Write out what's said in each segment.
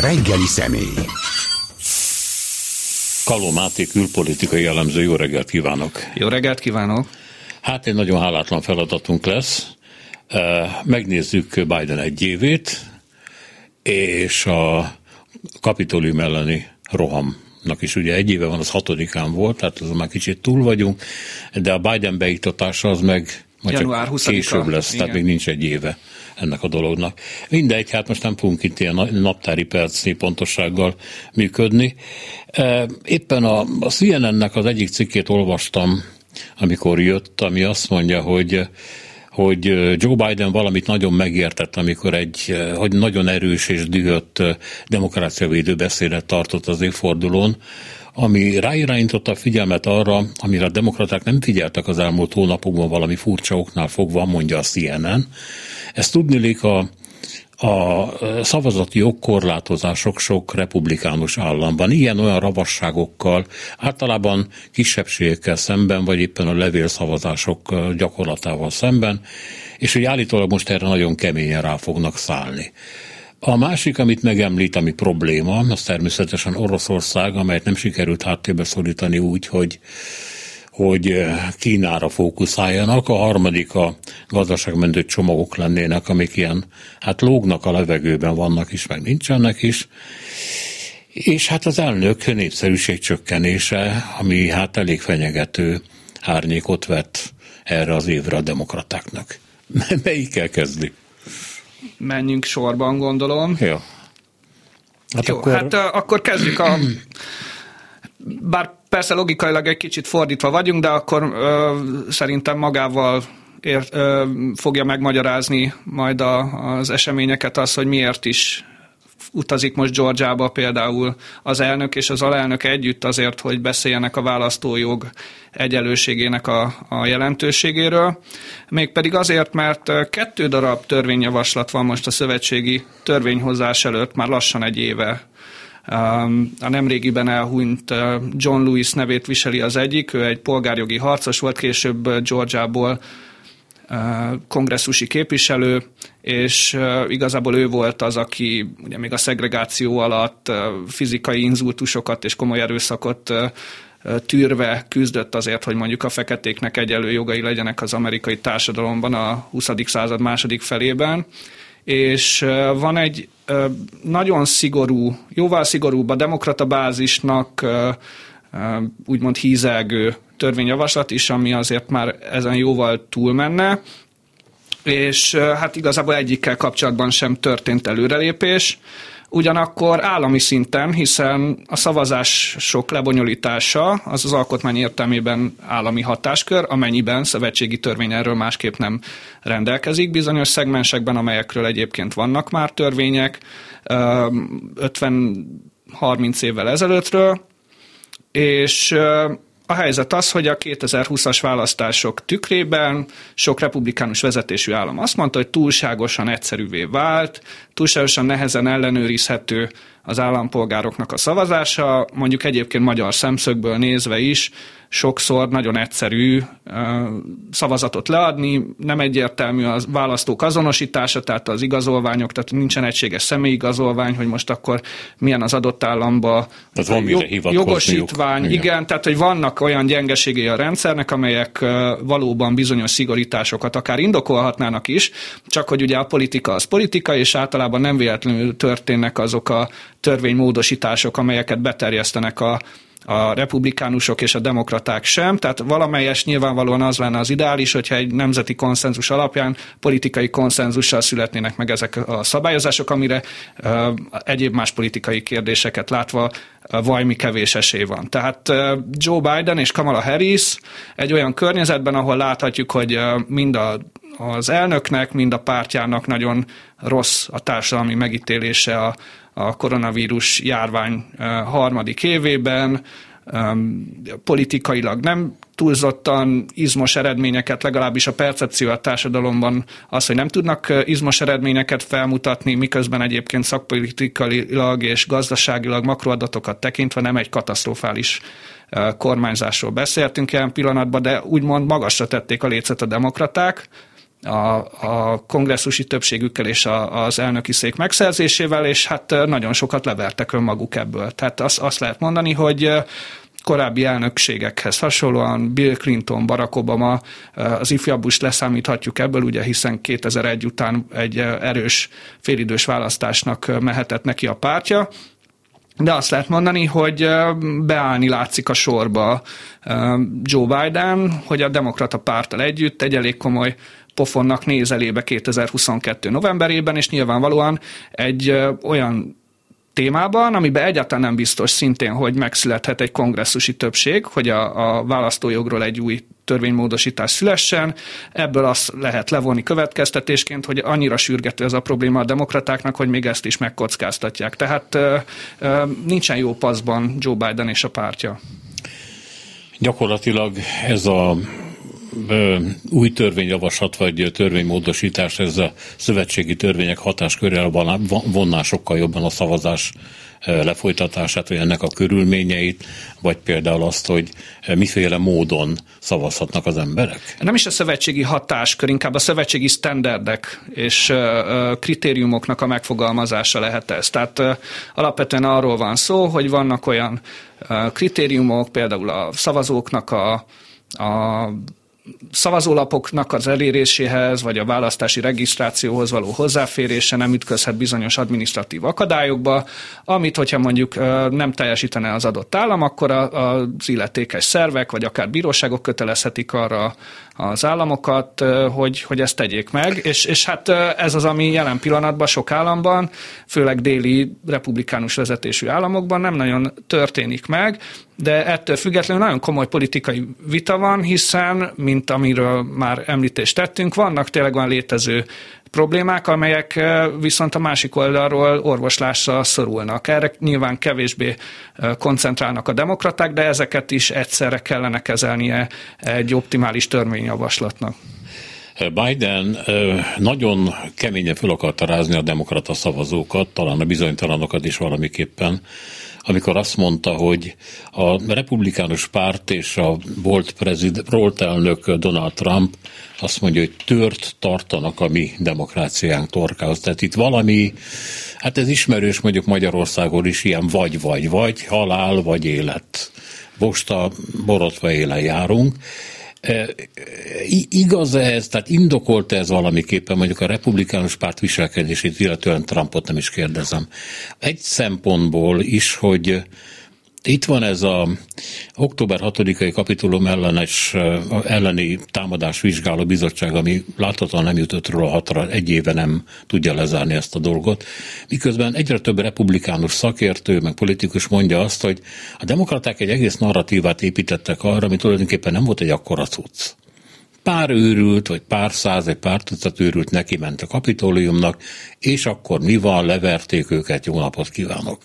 Reggeli személy. Kaló Máté külpolitikai jellemző, jó reggelt kívánok! Jó reggelt kívánok! Hát egy nagyon hálátlan feladatunk lesz. Megnézzük Biden egy évét, és a kapitolium elleni rohamnak is ugye egy éve van, az hatodikán volt, tehát az már kicsit túl vagyunk, de a Biden beiktatása az meg majd Január csak később lesz, igen. tehát még nincs egy éve ennek a dolognak. Mindegy, hát most nem fogunk itt ilyen naptári percnyi pontossággal működni. Éppen a, a CNN-nek az egyik cikkét olvastam, amikor jött, ami azt mondja, hogy hogy Joe Biden valamit nagyon megértett, amikor egy hogy nagyon erős és dühött demokráciavédő beszédet tartott az évfordulón, ami ráirányította a figyelmet arra, amire a demokraták nem figyeltek az elmúlt hónapokban valami furcsa oknál fogva, mondja a CNN. Ezt tudnilik a, a szavazati jogkorlátozások sok republikánus államban, ilyen-olyan ravasságokkal, általában kisebbségekkel szemben, vagy éppen a levélszavazások gyakorlatával szemben, és hogy állítólag most erre nagyon keményen rá fognak szállni. A másik, amit megemlít, ami probléma, az természetesen Oroszország, amelyet nem sikerült háttérbe szorítani úgy, hogy hogy eh, Kínára fókuszáljanak, a harmadik a gazdaságmentő csomagok lennének, amik ilyen, hát lógnak a levegőben, vannak is, meg nincsenek is. És hát az elnök népszerűség csökkenése, ami hát elég fenyegető árnyékot vett erre az évre a demokratáknak. Melyikkel kezdi? Menjünk sorban, gondolom. Jó. Hát Jó, akkor... hát akkor kezdjük a... Bár persze logikailag egy kicsit fordítva vagyunk, de akkor uh, szerintem magával ér, uh, fogja megmagyarázni majd a, az eseményeket az, hogy miért is utazik most Georgiába például az elnök és az alelnök együtt azért, hogy beszéljenek a választójog egyenlőségének a, a jelentőségéről. Mégpedig azért, mert kettő darab törvényjavaslat van most a szövetségi törvényhozás előtt, már lassan egy éve a nemrégiben elhunyt John Lewis nevét viseli az egyik, ő egy polgárjogi harcos volt, később Georgiából kongresszusi képviselő, és igazából ő volt az, aki ugye még a szegregáció alatt fizikai inzultusokat és komoly erőszakot tűrve küzdött azért, hogy mondjuk a feketéknek egyenlő jogai legyenek az amerikai társadalomban a 20. század második felében. És van egy nagyon szigorú, jóval szigorúbb a demokrata bázisnak úgymond hízelgő törvényjavaslat is, ami azért már ezen jóval túlmenne, és hát igazából egyikkel kapcsolatban sem történt előrelépés. Ugyanakkor állami szinten, hiszen a szavazás sok lebonyolítása az az alkotmány értelmében állami hatáskör, amennyiben szövetségi törvény erről másképp nem rendelkezik. Bizonyos szegmensekben, amelyekről egyébként vannak már törvények, 50-30 évvel ezelőttről, és a helyzet az, hogy a 2020-as választások tükrében sok republikánus vezetésű állam azt mondta, hogy túlságosan egyszerűvé vált, túlságosan nehezen ellenőrizhető az állampolgároknak a szavazása, mondjuk egyébként magyar szemszögből nézve is sokszor nagyon egyszerű szavazatot leadni, nem egyértelmű a választók azonosítása, tehát az igazolványok, tehát nincsen egységes személyigazolvány, hogy most akkor milyen az adott államba az van jog, jogosítvány. Igen. igen, tehát hogy vannak olyan gyengeségei a rendszernek, amelyek valóban bizonyos szigorításokat akár indokolhatnának is, csak hogy ugye a politika az politika, és általában nem véletlenül történnek azok a törvénymódosítások, amelyeket beterjesztenek a a republikánusok és a demokraták sem, tehát valamelyes nyilvánvalóan az lenne az ideális, hogyha egy nemzeti konszenzus alapján politikai konszenzussal születnének meg ezek a szabályozások, amire uh, egyéb más politikai kérdéseket látva vajmi kevés esély van. Tehát Joe Biden és Kamala Harris egy olyan környezetben, ahol láthatjuk, hogy mind a az elnöknek, mind a pártjának nagyon rossz a társadalmi megítélése a, a koronavírus járvány harmadik évében, politikailag nem túlzottan izmos eredményeket, legalábbis a percepció a társadalomban az, hogy nem tudnak izmos eredményeket felmutatni, miközben egyébként szakpolitikailag és gazdaságilag makroadatokat tekintve nem egy katasztrofális kormányzásról beszéltünk ilyen pillanatban, de úgymond magasra tették a lécet a demokraták, a, a kongresszusi többségükkel és a, az elnöki szék megszerzésével, és hát nagyon sokat levertek önmaguk ebből. Tehát azt, azt lehet mondani, hogy korábbi elnökségekhez hasonlóan Bill Clinton, Barack Obama, az ifjabb Bush leszámíthatjuk ebből, ugye hiszen 2001 után egy erős félidős választásnak mehetett neki a pártja, de azt lehet mondani, hogy beállni látszik a sorba Joe Biden, hogy a demokrata párttal együtt egy elég komoly pofonnak néz elébe 2022. novemberében, és nyilvánvalóan egy olyan témában, amiben egyáltalán nem biztos szintén, hogy megszülethet egy kongresszusi többség, hogy a, a választójogról egy új törvénymódosítás szülessen. Ebből azt lehet levonni következtetésként, hogy annyira sürgető ez a probléma a demokratáknak, hogy még ezt is megkockáztatják. Tehát nincsen jó paszban Joe Biden és a pártja. Gyakorlatilag ez a új törvényjavaslat vagy törvénymódosítás, ez a szövetségi törvények hatáskörrel vonná sokkal jobban a szavazás lefolytatását, vagy ennek a körülményeit, vagy például azt, hogy miféle módon szavazhatnak az emberek? Nem is a szövetségi hatáskör, inkább a szövetségi standardek és kritériumoknak a megfogalmazása lehet ez. Tehát alapvetően arról van szó, hogy vannak olyan kritériumok, például a szavazóknak a, a szavazólapoknak az eléréséhez, vagy a választási regisztrációhoz való hozzáférése nem ütközhet bizonyos administratív akadályokba, amit, hogyha mondjuk nem teljesítene az adott állam, akkor az illetékes szervek, vagy akár bíróságok kötelezhetik arra az államokat, hogy, hogy ezt tegyék meg, és, és hát ez az, ami jelen pillanatban sok államban, főleg déli republikánus vezetésű államokban nem nagyon történik meg, de ettől függetlenül nagyon komoly politikai vita van, hiszen, mint amiről már említést tettünk, vannak tényleg van létező problémák, amelyek viszont a másik oldalról orvoslásra szorulnak. Erre nyilván kevésbé koncentrálnak a demokraták, de ezeket is egyszerre kellene kezelnie egy optimális törvényjavaslatnak. Biden nagyon keményen fel akarta rázni a demokrata szavazókat, talán a bizonytalanokat is valamiképpen, amikor azt mondta, hogy a republikánus párt és a volt, prezid, elnök Donald Trump azt mondja, hogy tört tartanak a mi demokráciánk torkához. Tehát itt valami, hát ez ismerős mondjuk Magyarországon is ilyen vagy-vagy-vagy, halál vagy élet. Most a borotva élen járunk, Igaz ez, tehát indokolt ez valamiképpen mondjuk a republikánus párt viselkedését, illetően Trumpot nem is kérdezem. Egy szempontból is, hogy itt van ez a október 6-ai kapitulum ellenes, elleni támadás vizsgáló bizottság, ami láthatóan nem jutott róla hatra, egy éve nem tudja lezárni ezt a dolgot. Miközben egyre több republikánus szakértő, meg politikus mondja azt, hogy a demokraták egy egész narratívát építettek arra, ami tulajdonképpen nem volt egy akkora cucc pár őrült, vagy pár száz, egy pár tucat őrült neki ment a kapitóliumnak, és akkor mi van, leverték őket, jó napot kívánok.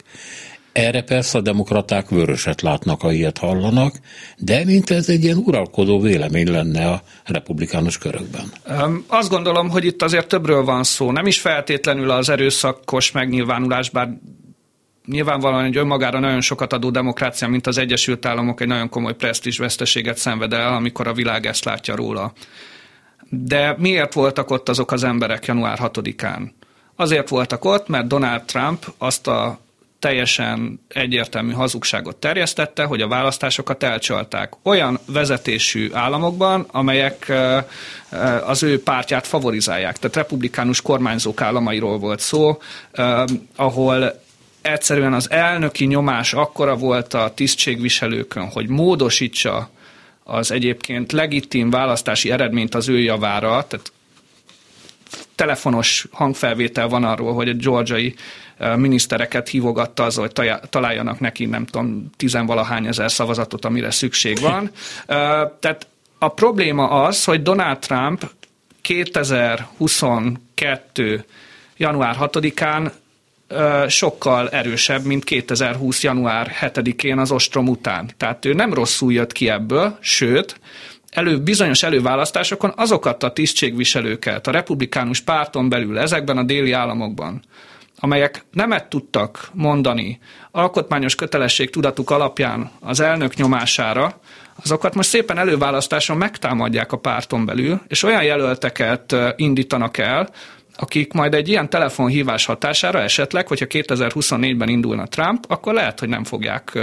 Erre persze a demokraták vöröset látnak, ha ilyet hallanak, de mint ez egy ilyen uralkodó vélemény lenne a republikánus körökben. Azt gondolom, hogy itt azért többről van szó. Nem is feltétlenül az erőszakos megnyilvánulás, bár nyilvánvalóan egy önmagára nagyon sokat adó demokrácia, mint az Egyesült Államok egy nagyon komoly presztízs veszteséget szenved el, amikor a világ ezt látja róla. De miért voltak ott azok az emberek január 6-án? Azért voltak ott, mert Donald Trump azt a teljesen egyértelmű hazugságot terjesztette, hogy a választásokat elcsalták. Olyan vezetésű államokban, amelyek az ő pártját favorizálják. Tehát republikánus kormányzók államairól volt szó, ahol egyszerűen az elnöki nyomás akkora volt a tisztségviselőkön, hogy módosítsa az egyébként legitim választási eredményt az ő javára, tehát telefonos hangfelvétel van arról, hogy a georgiai minisztereket hívogatta az, hogy találjanak neki, nem tudom, tizenvalahány ezer szavazatot, amire szükség van. Tehát a probléma az, hogy Donald Trump 2022. január 6-án sokkal erősebb, mint 2020. január 7-én az ostrom után. Tehát ő nem rosszul jött ki ebből, sőt, elő, bizonyos előválasztásokon azokat a tisztségviselőket a republikánus párton belül ezekben a déli államokban, amelyek nemet tudtak mondani alkotmányos kötelesség tudatuk alapján az elnök nyomására, azokat most szépen előválasztáson megtámadják a párton belül, és olyan jelölteket indítanak el, akik majd egy ilyen telefonhívás hatására esetleg, hogyha 2024-ben indulna Trump, akkor lehet, hogy nem fogják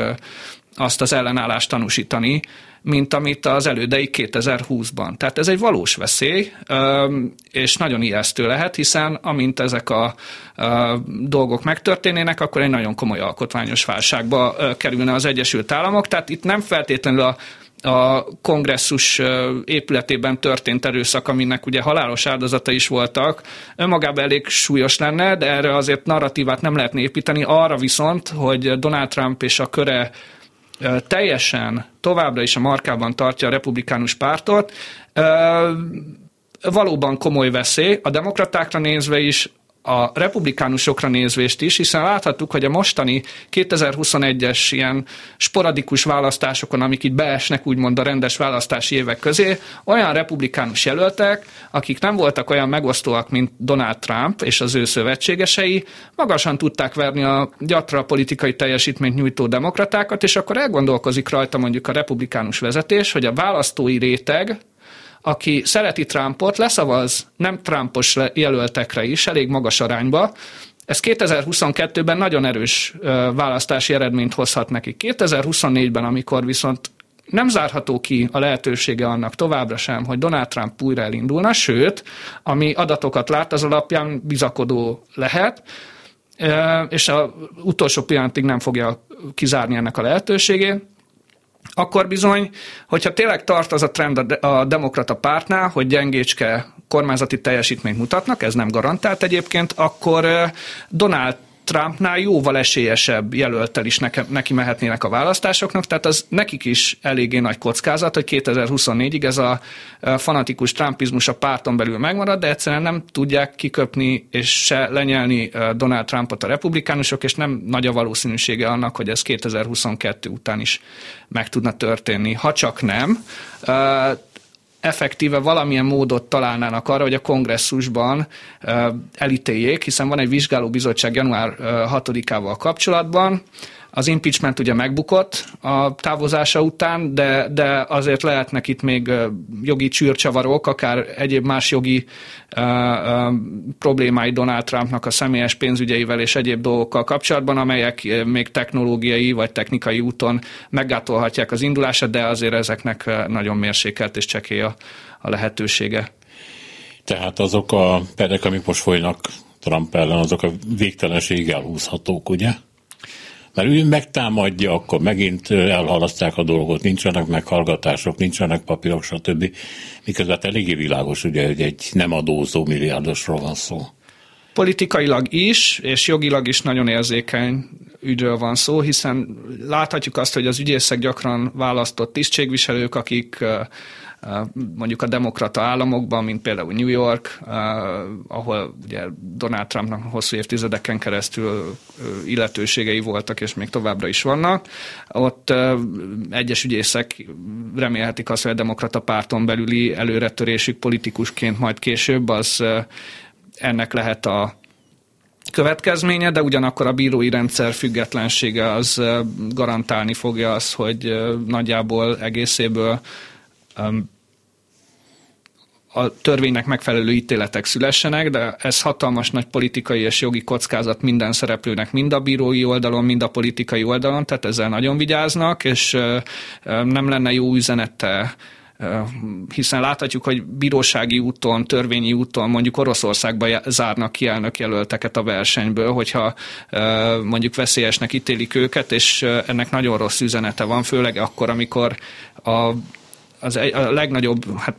azt az ellenállást tanúsítani, mint amit az elődei 2020-ban. Tehát ez egy valós veszély, és nagyon ijesztő lehet, hiszen amint ezek a dolgok megtörténének, akkor egy nagyon komoly alkotmányos válságba kerülne az Egyesült Államok. Tehát itt nem feltétlenül a a kongresszus épületében történt erőszak, aminek ugye halálos áldozata is voltak, önmagában elég súlyos lenne, de erre azért narratívát nem lehetne építeni. Arra viszont, hogy Donald Trump és a köre teljesen továbbra is a markában tartja a republikánus pártot, valóban komoly veszély, a demokratákra nézve is, a republikánusokra nézvést is, hiszen láthattuk, hogy a mostani 2021-es ilyen sporadikus választásokon, amik itt beesnek úgymond a rendes választási évek közé, olyan republikánus jelöltek, akik nem voltak olyan megosztóak, mint Donald Trump és az ő szövetségesei, magasan tudták verni a gyatra politikai teljesítményt nyújtó demokratákat, és akkor elgondolkozik rajta mondjuk a republikánus vezetés, hogy a választói réteg, aki szereti Trumpot, leszavaz nem Trumpos jelöltekre is, elég magas arányba, ez 2022-ben nagyon erős választási eredményt hozhat neki. 2024-ben, amikor viszont nem zárható ki a lehetősége annak továbbra sem, hogy Donald Trump újra elindulna, sőt, ami adatokat lát, az alapján bizakodó lehet, és a utolsó pillanatig nem fogja kizárni ennek a lehetőségét akkor bizony, hogyha tényleg tart az a trend a demokrata pártnál, hogy gyengécske kormányzati teljesítményt mutatnak, ez nem garantált egyébként, akkor Donald Trumpnál jóval esélyesebb jelöltel is neke, neki mehetnének a választásoknak, tehát az nekik is eléggé nagy kockázat, hogy 2024-ig ez a fanatikus trumpizmus a párton belül megmarad, de egyszerűen nem tudják kiköpni és se lenyelni Donald Trumpot a republikánusok, és nem nagy a valószínűsége annak, hogy ez 2022 után is meg tudna történni. Ha csak nem, effektíve valamilyen módot találnának arra, hogy a kongresszusban elítéljék, hiszen van egy vizsgálóbizottság január 6-ával kapcsolatban, az impeachment ugye megbukott a távozása után, de, de azért lehetnek itt még jogi csűrcsavarok, akár egyéb más jogi uh, uh, problémái Donald Trumpnak a személyes pénzügyeivel és egyéb dolgokkal kapcsolatban, amelyek még technológiai vagy technikai úton meggátolhatják az indulását, de azért ezeknek nagyon mérsékelt és csekély a, a lehetősége. Tehát azok a perek, amik most folynak Trump ellen, azok a végtelenség elhúzhatók, ugye? Mert ő megtámadja, akkor megint elhalasztják a dolgot, nincsenek meghallgatások, nincsenek papírok, stb. Miközben eléggé világos, ugye, hogy egy nem adózó milliárdosról van szó. Politikailag is, és jogilag is nagyon érzékeny ügyről van szó, hiszen láthatjuk azt, hogy az ügyészek gyakran választott tisztségviselők, akik mondjuk a demokrata államokban, mint például New York, ahol ugye Donald Trumpnak hosszú évtizedeken keresztül illetőségei voltak, és még továbbra is vannak. Ott egyes ügyészek remélhetik azt, hogy a demokrata párton belüli előretörésük politikusként majd később, az ennek lehet a következménye, de ugyanakkor a bírói rendszer függetlensége az garantálni fogja azt, hogy nagyjából egészéből a törvénynek megfelelő ítéletek szülessenek, de ez hatalmas nagy politikai és jogi kockázat minden szereplőnek, mind a bírói oldalon, mind a politikai oldalon, tehát ezzel nagyon vigyáznak, és nem lenne jó üzenete hiszen láthatjuk, hogy bírósági úton, törvényi úton mondjuk Oroszországba zárnak ki elnökjelölteket a versenyből, hogyha mondjuk veszélyesnek ítélik őket, és ennek nagyon rossz üzenete van, főleg akkor, amikor a az egy, a legnagyobb, hát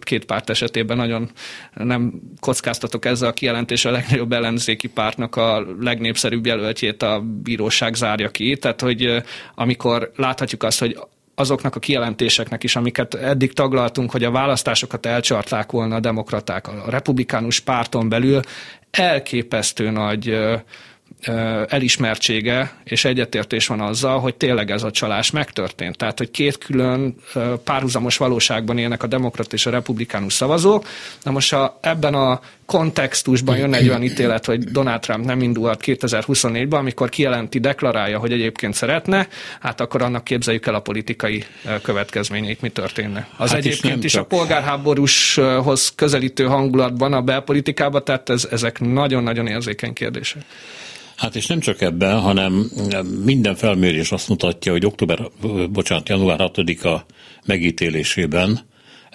két párt esetében nagyon nem kockáztatok ezzel a kijelentéssel, a legnagyobb ellenzéki pártnak a legnépszerűbb jelöltjét a bíróság zárja ki. Tehát, hogy amikor láthatjuk azt, hogy azoknak a kijelentéseknek is, amiket eddig taglaltunk, hogy a választásokat elcsarták volna a demokraták a republikánus párton belül, elképesztő nagy elismertsége és egyetértés van azzal, hogy tényleg ez a csalás megtörtént. Tehát, hogy két külön párhuzamos valóságban élnek a demokrat és a republikánus szavazók. Na most, ha ebben a kontextusban jön egy olyan ítélet, hogy Donald Trump nem indulhat 2024-ben, amikor kijelenti, deklarálja, hogy egyébként szeretne, hát akkor annak képzeljük el a politikai következményeit, mi történne. Az hát egyébként is, is a polgárháborúshoz közelítő hangulatban a belpolitikában, tehát ez, ezek nagyon-nagyon érzékeny kérdések. Hát és nem csak ebben, hanem minden felmérés azt mutatja, hogy október, bocsánat, január 6-a megítélésében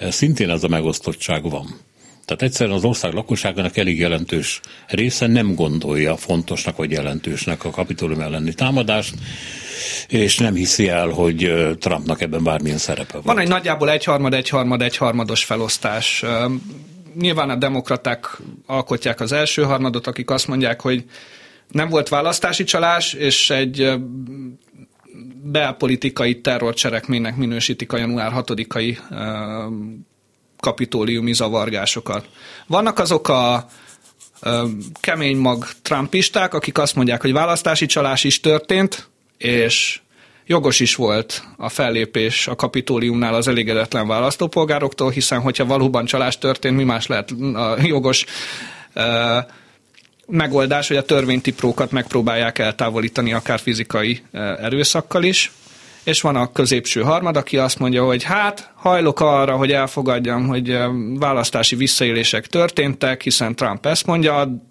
szintén ez a megosztottság van. Tehát egyszerűen az ország lakosságának elég jelentős része nem gondolja fontosnak vagy jelentősnek a kapitólium elleni támadást, és nem hiszi el, hogy Trumpnak ebben bármilyen szerepe van. Van egy nagyjából egyharmad, egyharmad, egyharmados felosztás. Nyilván a demokraták alkotják az első harmadot, akik azt mondják, hogy nem volt választási csalás, és egy belpolitikai terrorcselekménynek minősítik a január 6-ai kapitóliumi zavargásokat. Vannak azok a kemény mag trumpisták, akik azt mondják, hogy választási csalás is történt, és jogos is volt a fellépés a kapitóliumnál az elégedetlen választópolgároktól, hiszen hogyha valóban csalás történt, mi más lehet a jogos megoldás, hogy a törvénytiprókat megpróbálják eltávolítani akár fizikai erőszakkal is. És van a középső harmad, aki azt mondja, hogy hát hajlok arra, hogy elfogadjam, hogy választási visszaélések történtek, hiszen Trump ezt mondja,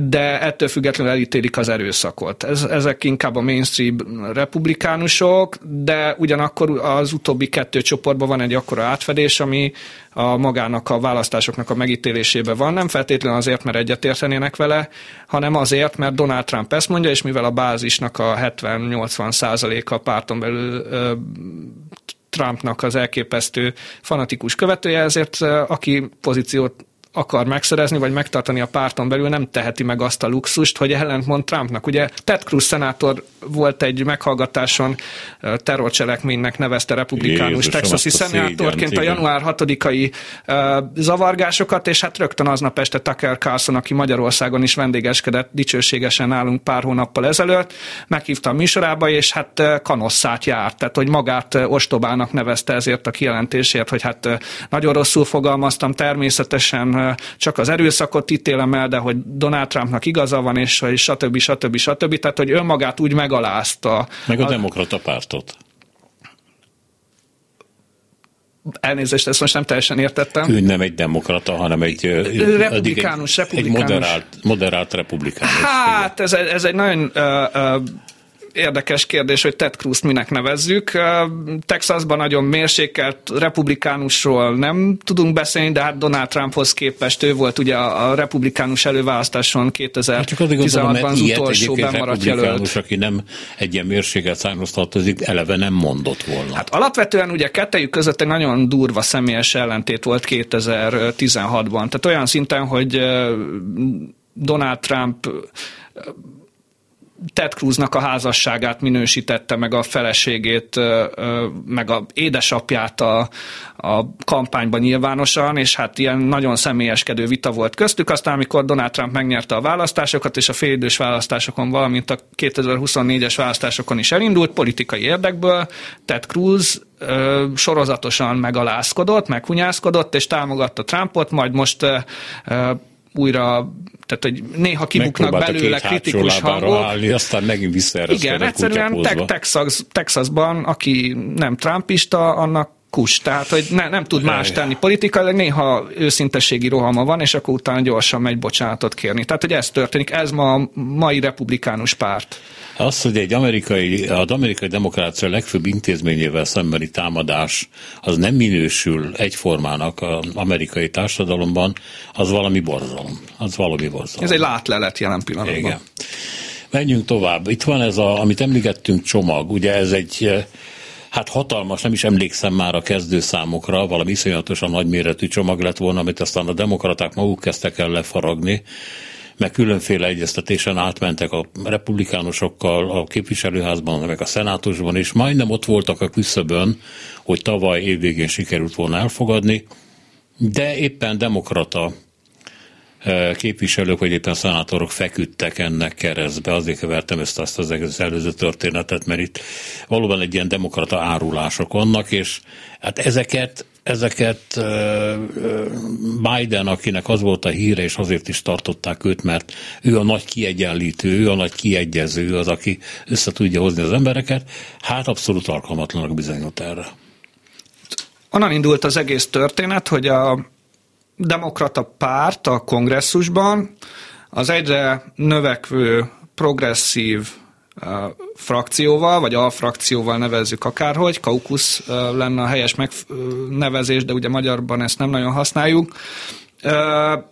de ettől függetlenül elítélik az erőszakot. Ez, ezek inkább a mainstream republikánusok, de ugyanakkor az utóbbi kettő csoportban van egy akkora átfedés, ami a magának a választásoknak a megítélésében van, nem feltétlenül azért, mert egyetértenének vele, hanem azért, mert Donald Trump ezt mondja, és mivel a bázisnak a 70-80 százaléka párton belül Trumpnak az elképesztő fanatikus követője, ezért aki pozíciót akar megszerezni, vagy megtartani a párton belül, nem teheti meg azt a luxust, hogy ellentmond Trumpnak. Ugye Ted Cruz szenátor volt egy meghallgatáson, terrorcselekménynek nevezte republikánus Jézusom, texasi szenátorként a január 6-ai zavargásokat, és hát rögtön aznap este Tucker Carlson, aki Magyarországon is vendégeskedett dicsőségesen nálunk pár hónappal ezelőtt, meghívta a műsorába, és hát kanosszát járt, tehát hogy magát ostobának nevezte ezért a kijelentésért, hogy hát nagyon rosszul fogalmaztam, természetesen csak az erőszakot ítélem el, de hogy Donald Trumpnak igaza van, és hogy stb. stb. stb. Tehát, hogy önmagát úgy megalázta. Meg a, a demokrata pártot. Elnézést, ezt most nem teljesen értettem. Ő nem egy demokrata, hanem egy republikánus, egy, republikánus. egy moderált, moderált republikánus. Hát ez, ez egy nagyon uh, uh, érdekes kérdés, hogy Ted Cruz minek nevezzük. Texasban nagyon mérsékelt republikánusról nem tudunk beszélni, de hát Donald Trumphoz képest ő volt ugye a republikánus előválasztáson 2016-ban hát az utolsó bemaradt jelölt. aki nem egy ilyen mérsékelt számhoz tartozik, eleve nem mondott volna. Hát alapvetően ugye kettejük között egy nagyon durva személyes ellentét volt 2016-ban. Tehát olyan szinten, hogy Donald Trump Ted Cruznak a házasságát minősítette, meg a feleségét, meg a édesapját a, a kampányban nyilvánosan, és hát ilyen nagyon személyeskedő vita volt köztük. Aztán, amikor Donald Trump megnyerte a választásokat, és a félidős választásokon, valamint a 2024-es választásokon is elindult politikai érdekből, Ted Cruz sorozatosan megalázkodott, meghunyászkodott, és támogatta Trumpot, majd most újra, tehát hogy néha kibuknak belőle kritikus hangok. Állni, aztán megint vissza Igen, egyszerűen Texas, Texasban, aki nem trumpista, annak kus, tehát hogy ne, nem tud más tenni politikailag, néha őszintességi rohama van, és akkor utána gyorsan megy bocsánatot kérni. Tehát, hogy ez történik, ez ma a mai republikánus párt. Az, hogy egy amerikai, az amerikai demokrácia legfőbb intézményével szembeni támadás az nem minősül egyformának az amerikai társadalomban, az valami borzalom. Az valami borzalom. Ez egy látlelet jelen pillanatban. Igen. Menjünk tovább. Itt van ez, a, amit emlegettünk, csomag. Ugye ez egy hát hatalmas, nem is emlékszem már a kezdőszámokra, valami iszonyatosan nagyméretű csomag lett volna, amit aztán a demokraták maguk kezdtek el lefaragni, meg különféle egyeztetésen átmentek a republikánusokkal a képviselőházban, meg a szenátusban, és majdnem ott voltak a küszöbön, hogy tavaly évvégén sikerült volna elfogadni, de éppen demokrata képviselők, vagy éppen szenátorok feküdtek ennek keresztbe. Azért kevertem ezt azt az egész előző történetet, mert itt valóban egy ilyen demokrata árulások vannak, és hát ezeket ezeket Biden, akinek az volt a híre, és azért is tartották őt, mert ő a nagy kiegyenlítő, ő a nagy kiegyező, az, aki össze tudja hozni az embereket, hát abszolút alkalmatlanak bizonyult erre. Onnan indult az egész történet, hogy a demokrata párt a kongresszusban az egyre növekvő progresszív frakcióval, vagy a frakcióval nevezzük akárhogy, kaukusz lenne a helyes megnevezés, de ugye magyarban ezt nem nagyon használjuk.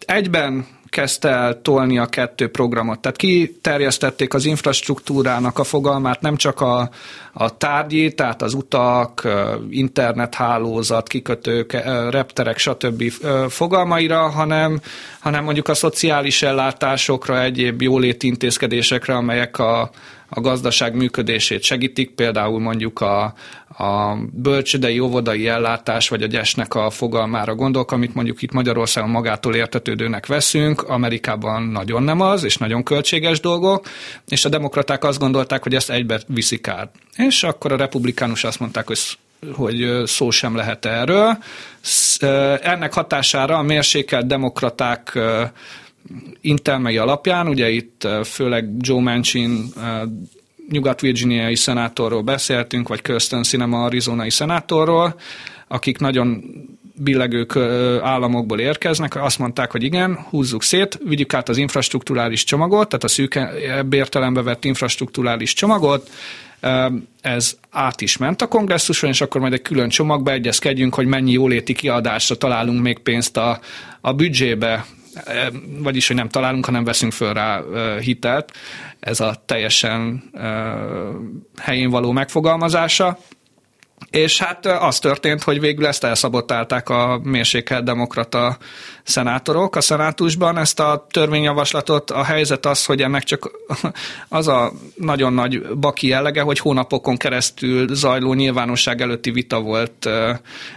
Egyben kezdte el tolni a kettő programot. Tehát kiterjesztették az infrastruktúrának a fogalmát nem csak a, a tárgyi, tehát az utak, internethálózat, kikötők, repterek, stb. fogalmaira, hanem, hanem mondjuk a szociális ellátásokra, egyéb jóléti intézkedésekre, amelyek a, a gazdaság működését segítik, például mondjuk a, a bölcsödei, óvodai ellátás, vagy a gyesnek a fogalmára gondolok, amit mondjuk itt Magyarországon magától értetődőnek veszünk, Amerikában nagyon nem az, és nagyon költséges dolgok, és a demokraták azt gondolták, hogy ezt egybe viszik át. És akkor a republikánus azt mondták, hogy hogy szó sem lehet erről. Ennek hatására a mérsékelt demokraták intelmei alapján, ugye itt főleg Joe Manchin nyugat-virginiai szenátorról beszéltünk, vagy Kirsten Sinema arizonai szenátorról, akik nagyon billegő államokból érkeznek, azt mondták, hogy igen, húzzuk szét, vigyük át az infrastruktúrális csomagot, tehát a szűkebb értelembe vett infrastruktúrális csomagot, ez át is ment a kongresszuson, és akkor majd egy külön csomagba egyezkedjünk, hogy mennyi jóléti kiadásra találunk még pénzt a, a büdzsébe, vagyis, hogy nem találunk, hanem veszünk föl rá hitelt. Ez a teljesen helyén való megfogalmazása. És hát az történt, hogy végül ezt elszabotálták a mérsékelt demokrata szenátorok a szenátusban, ezt a törvényjavaslatot. A helyzet az, hogy ennek csak az a nagyon nagy baki jellege, hogy hónapokon keresztül zajló nyilvánosság előtti vita volt.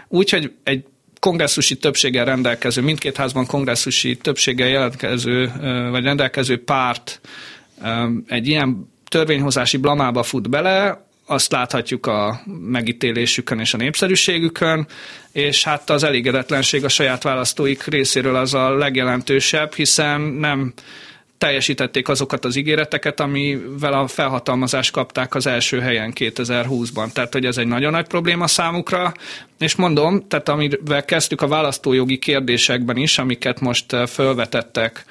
Úgyhogy egy kongresszusi többséggel rendelkező, mindkét házban kongresszusi többséggel jelentkező, vagy rendelkező párt egy ilyen törvényhozási blamába fut bele, azt láthatjuk a megítélésükön és a népszerűségükön, és hát az elégedetlenség a saját választóik részéről az a legjelentősebb, hiszen nem teljesítették azokat az ígéreteket, amivel a felhatalmazást kapták az első helyen 2020-ban. Tehát, hogy ez egy nagyon nagy probléma számukra, és mondom, tehát amivel kezdtük a választójogi kérdésekben is, amiket most eh, felvetettek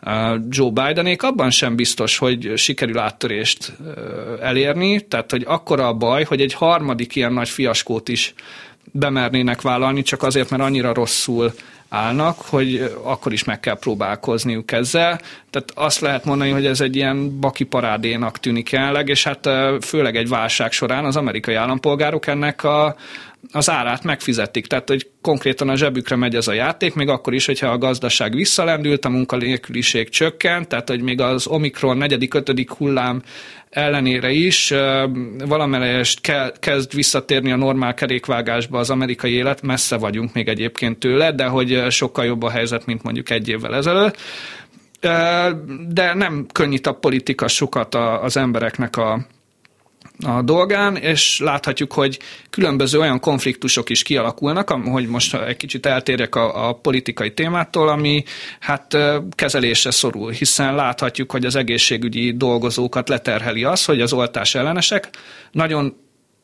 eh, Joe Bidenék, abban sem biztos, hogy sikerül áttörést eh, elérni, tehát, hogy akkora a baj, hogy egy harmadik ilyen nagy fiaskót is bemernének vállalni, csak azért, mert annyira rosszul állnak, hogy akkor is meg kell próbálkozniuk ezzel. Tehát azt lehet mondani, hogy ez egy ilyen baki parádénak tűnik jelenleg, és hát főleg egy válság során az amerikai állampolgárok ennek a, az árát megfizetik. Tehát, hogy konkrétan a zsebükre megy ez a játék, még akkor is, hogyha a gazdaság visszalendült, a munkanélküliség csökkent, tehát, hogy még az Omikron negyedik, ötödik hullám ellenére is valamelyest kezd visszatérni a normál kerékvágásba az amerikai élet, messze vagyunk még egyébként tőle, de hogy sokkal jobb a helyzet, mint mondjuk egy évvel ezelőtt de nem könnyít a politika sokat az embereknek a, a dolgán, és láthatjuk, hogy különböző olyan konfliktusok is kialakulnak, hogy most egy kicsit eltérjek a, a politikai témától, ami hát kezelésre szorul, hiszen láthatjuk, hogy az egészségügyi dolgozókat leterheli az, hogy az oltás ellenesek. Nagyon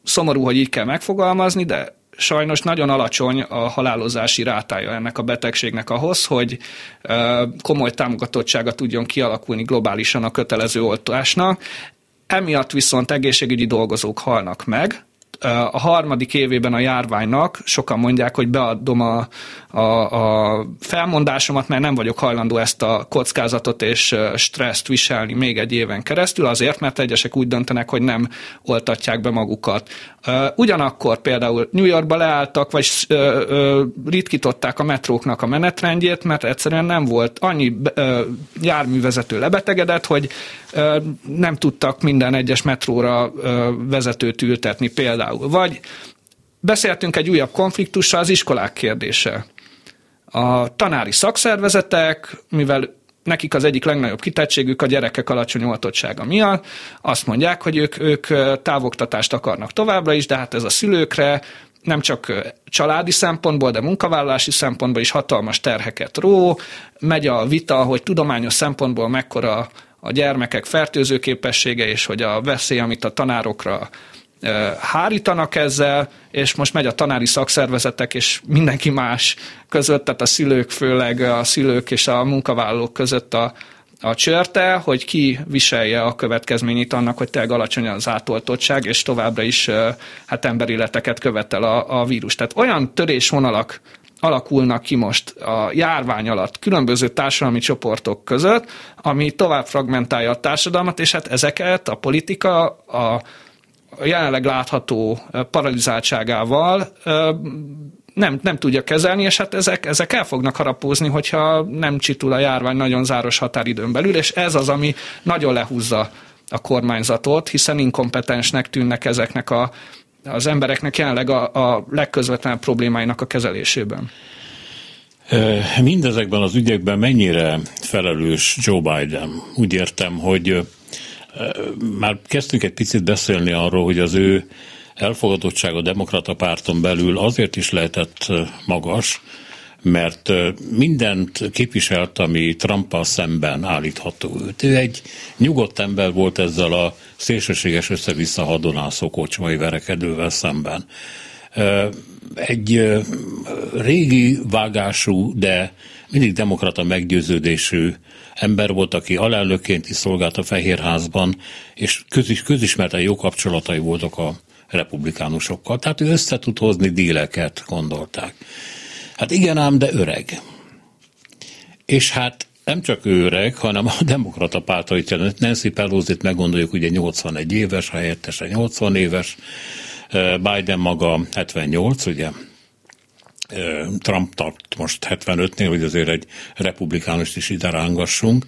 szomorú, hogy így kell megfogalmazni, de sajnos nagyon alacsony a halálozási rátája ennek a betegségnek ahhoz, hogy komoly támogatottsága tudjon kialakulni globálisan a kötelező oltásnak. Emiatt viszont egészségügyi dolgozók halnak meg, a harmadik évében a járványnak sokan mondják, hogy beadom a, a, a felmondásomat, mert nem vagyok hajlandó ezt a kockázatot és stresszt viselni még egy éven keresztül, azért, mert egyesek úgy döntenek, hogy nem oltatják be magukat. Ugyanakkor például New Yorkba leálltak, vagy ritkították a metróknak a menetrendjét, mert egyszerűen nem volt annyi járművezető lebetegedett, hogy nem tudtak minden egyes metróra vezetőt ültetni például. Vagy beszéltünk egy újabb konfliktussal, az iskolák kérdése. A tanári szakszervezetek, mivel nekik az egyik legnagyobb kitettségük a gyerekek alacsony oltottsága miatt. Azt mondják, hogy ők, ők távoktatást akarnak továbbra is, de hát ez a szülőkre nem csak családi szempontból, de munkavállalási szempontból is hatalmas terheket ró. Megy a vita, hogy tudományos szempontból mekkora a gyermekek fertőző képessége, és hogy a veszély, amit a tanárokra hárítanak ezzel, és most megy a tanári szakszervezetek és mindenki más között, tehát a szülők főleg, a szülők és a munkavállalók között a, a csörte, hogy ki viselje a következményét annak, hogy tényleg alacsony az átoltottság, és továbbra is hát emberéleteket követel a, a vírus. Tehát olyan törésvonalak alakulnak ki most a járvány alatt különböző társadalmi csoportok között, ami tovább fragmentálja a társadalmat, és hát ezeket a politika, a jelenleg látható paralizáltságával nem, nem tudja kezelni, és hát ezek, ezek el fognak harapózni, hogyha nem csitul a járvány nagyon záros határidőn belül, és ez az, ami nagyon lehúzza a kormányzatot, hiszen inkompetensnek tűnnek ezeknek a, az embereknek jelenleg a, a legközvetlenebb problémáinak a kezelésében. Mindezekben az ügyekben mennyire felelős Joe Biden? Úgy értem, hogy már kezdtünk egy picit beszélni arról, hogy az ő elfogadottsága a demokrata párton belül azért is lehetett magas, mert mindent képviselt, ami Trumpal szemben állítható őt. Ő egy nyugodt ember volt ezzel a szélsőséges össze-vissza hadonászó kocsmai verekedővel szemben. Egy régi vágású, de mindig demokrata meggyőződésű ember volt, aki alelnökként is szolgált a Fehérházban, és közis, közismerten jó kapcsolatai voltak a republikánusokkal. Tehát ő össze tud hozni díleket, gondolták. Hát igen ám, de öreg. És hát nem csak ő öreg, hanem a demokrata pártait, Nancy Pelosi-t meggondoljuk, ugye 81 éves, helyettese 80 éves, Biden maga 78, ugye, Trump tart most 75-nél, hogy azért egy republikánust is ide rángassunk.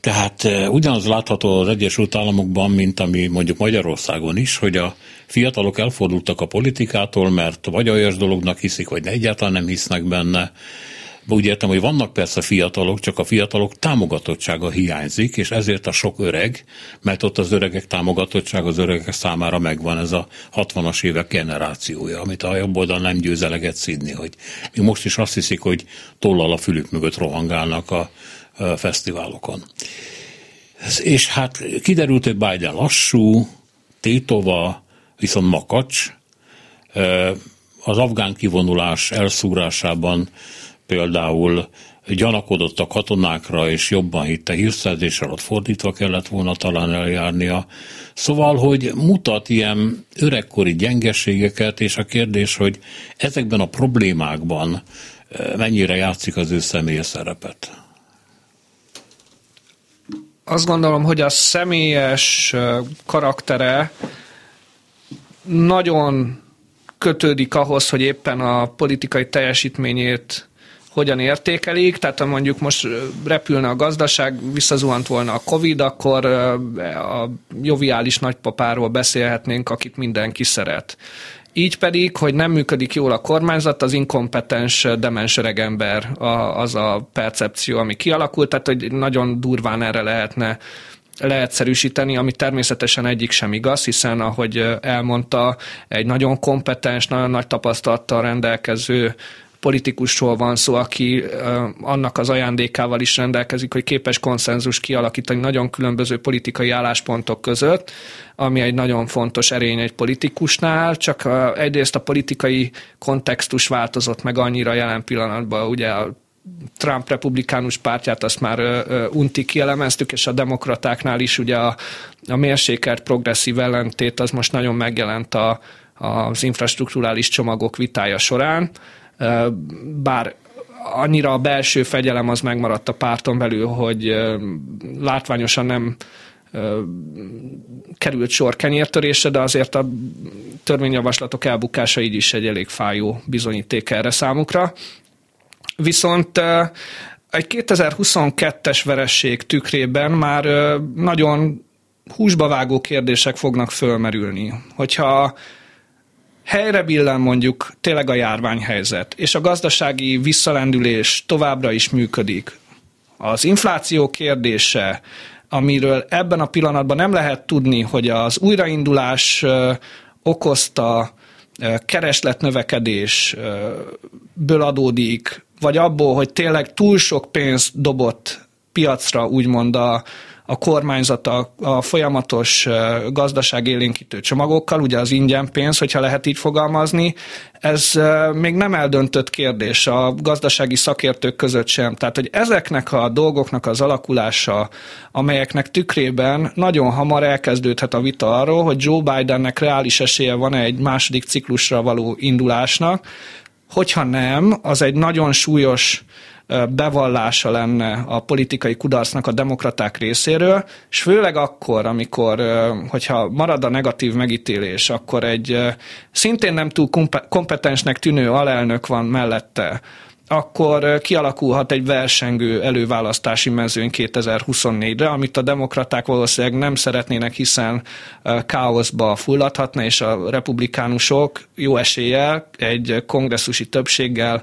Tehát ugyanaz látható az Egyesült Államokban, mint ami mondjuk Magyarországon is, hogy a fiatalok elfordultak a politikától, mert vagy olyas dolognak hiszik, vagy egyáltalán nem hisznek benne, úgy értem, hogy vannak persze fiatalok, csak a fiatalok támogatottsága hiányzik, és ezért a sok öreg, mert ott az öregek támogatottság az öregek számára megvan, ez a 60-as évek generációja, amit a jobb oldal nem győz eleget szídni, hogy mi most is azt hiszik, hogy tollal a fülük mögött rohangálnak a, a fesztiválokon. És hát kiderült, hogy Biden lassú, tétova, viszont makacs, az afgán kivonulás elszúrásában például gyanakodott a katonákra, és jobban hitte hírszerzés alatt fordítva kellett volna talán eljárnia. Szóval, hogy mutat ilyen öregkori gyengeségeket, és a kérdés, hogy ezekben a problémákban eh, mennyire játszik az ő személyes szerepet? Azt gondolom, hogy a személyes eh, karaktere nagyon kötődik ahhoz, hogy éppen a politikai teljesítményét hogyan értékelik, tehát ha mondjuk most repülne a gazdaság, visszazuhant volna a Covid, akkor a joviális nagypapáról beszélhetnénk, akit mindenki szeret. Így pedig, hogy nem működik jól a kormányzat, az inkompetens, demens ember az a percepció, ami kialakult, tehát hogy nagyon durván erre lehetne leegyszerűsíteni, ami természetesen egyik sem igaz, hiszen ahogy elmondta, egy nagyon kompetens, nagyon nagy tapasztalattal rendelkező politikusról van szó, aki annak az ajándékával is rendelkezik, hogy képes konszenzus kialakítani nagyon különböző politikai álláspontok között, ami egy nagyon fontos erény egy politikusnál, csak egyrészt a politikai kontextus változott meg annyira jelen pillanatban, ugye a Trump republikánus pártját azt már unti kielemeztük, és a demokratáknál is ugye a, a mérsékelt progresszív ellentét az most nagyon megjelent a, az infrastruktúrális csomagok vitája során bár annyira a belső fegyelem az megmaradt a párton belül, hogy látványosan nem került sor kenyértörésre, de azért a törvényjavaslatok elbukása így is egy elég fájó bizonyíték erre számukra. Viszont egy 2022-es veresség tükrében már nagyon húsba vágó kérdések fognak fölmerülni. Hogyha helyre billen mondjuk tényleg a járványhelyzet, és a gazdasági visszalendülés továbbra is működik, az infláció kérdése, amiről ebben a pillanatban nem lehet tudni, hogy az újraindulás okozta keresletnövekedésből adódik, vagy abból, hogy tényleg túl sok pénzt dobott piacra úgymond a, a kormányzat a, a folyamatos gazdaságélénkítő csomagokkal, ugye az ingyen pénz, hogyha lehet így fogalmazni, ez még nem eldöntött kérdés a gazdasági szakértők között sem. Tehát, hogy ezeknek a dolgoknak az alakulása, amelyeknek tükrében nagyon hamar elkezdődhet a vita arról, hogy Joe Bidennek reális esélye van egy második ciklusra való indulásnak, hogyha nem, az egy nagyon súlyos bevallása lenne a politikai kudarcnak a demokraták részéről, és főleg akkor, amikor, hogyha marad a negatív megítélés, akkor egy szintén nem túl kompetensnek tűnő alelnök van mellette, akkor kialakulhat egy versengő előválasztási mezőny 2024-re, amit a demokraták valószínűleg nem szeretnének, hiszen káoszba fulladhatna, és a republikánusok jó eséllyel egy kongresszusi többséggel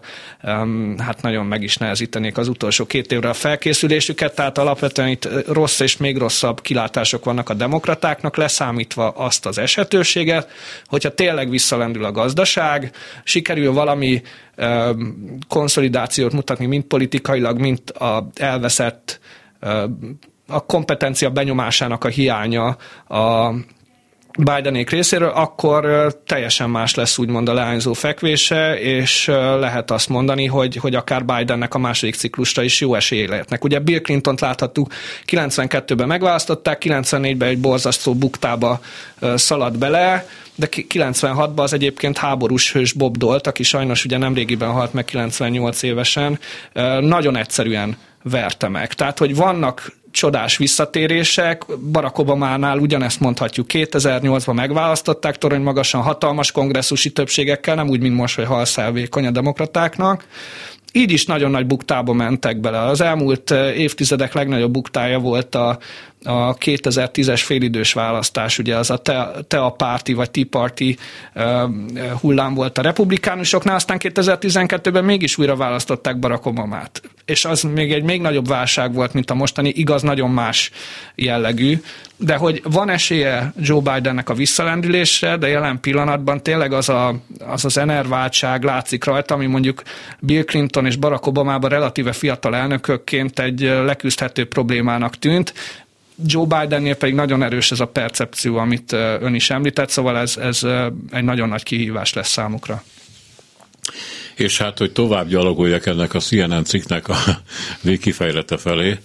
hát nagyon meg is nehezítenék az utolsó két évre a felkészülésüket, tehát alapvetően itt rossz és még rosszabb kilátások vannak a demokratáknak, leszámítva azt az esetőséget, hogyha tényleg visszalendül a gazdaság, sikerül valami konszolidációt mutatni, mind politikailag, mind a elveszett a kompetencia benyomásának a hiánya a Bidenék részéről, akkor teljesen más lesz úgymond a leányzó fekvése, és lehet azt mondani, hogy, hogy akár Bidennek a második ciklusra is jó esély lehetnek. Ugye Bill Clinton-t láthattuk, 92-ben megválasztották, 94-ben egy borzasztó buktába szaladt bele, de 96-ban az egyébként háborús hős Bob Dolt, aki sajnos ugye nemrégiben halt meg 98 évesen, nagyon egyszerűen verte meg. Tehát, hogy vannak csodás visszatérések. Barack Obama-nál ugyanezt mondhatjuk. 2008-ban megválasztották torony magasan hatalmas kongresszusi többségekkel, nem úgy, mint most, hogy halszálvékony a demokratáknak. Így is nagyon nagy buktába mentek bele. Az elmúlt évtizedek legnagyobb buktája volt a a 2010-es félidős választás, ugye az a Tea Party vagy Tea Party hullám volt a republikánusoknál, aztán 2012-ben mégis újra választották Barack Obama-t. És az még egy még nagyobb válság volt, mint a mostani, igaz, nagyon más jellegű, de hogy van esélye Joe Bidennek a visszalendülésre, de jelen pillanatban tényleg az a, az, az enerváltság látszik rajta, ami mondjuk Bill Clinton és Barack Obama-ban relatíve fiatal elnökökként egy leküzdhető problémának tűnt, Joe Bidennél pedig nagyon erős ez a percepció, amit ön is említett, szóval ez, ez egy nagyon nagy kihívás lesz számukra. És hát, hogy tovább gyalogoljak ennek a CNN cikknek a végkifejlete felé,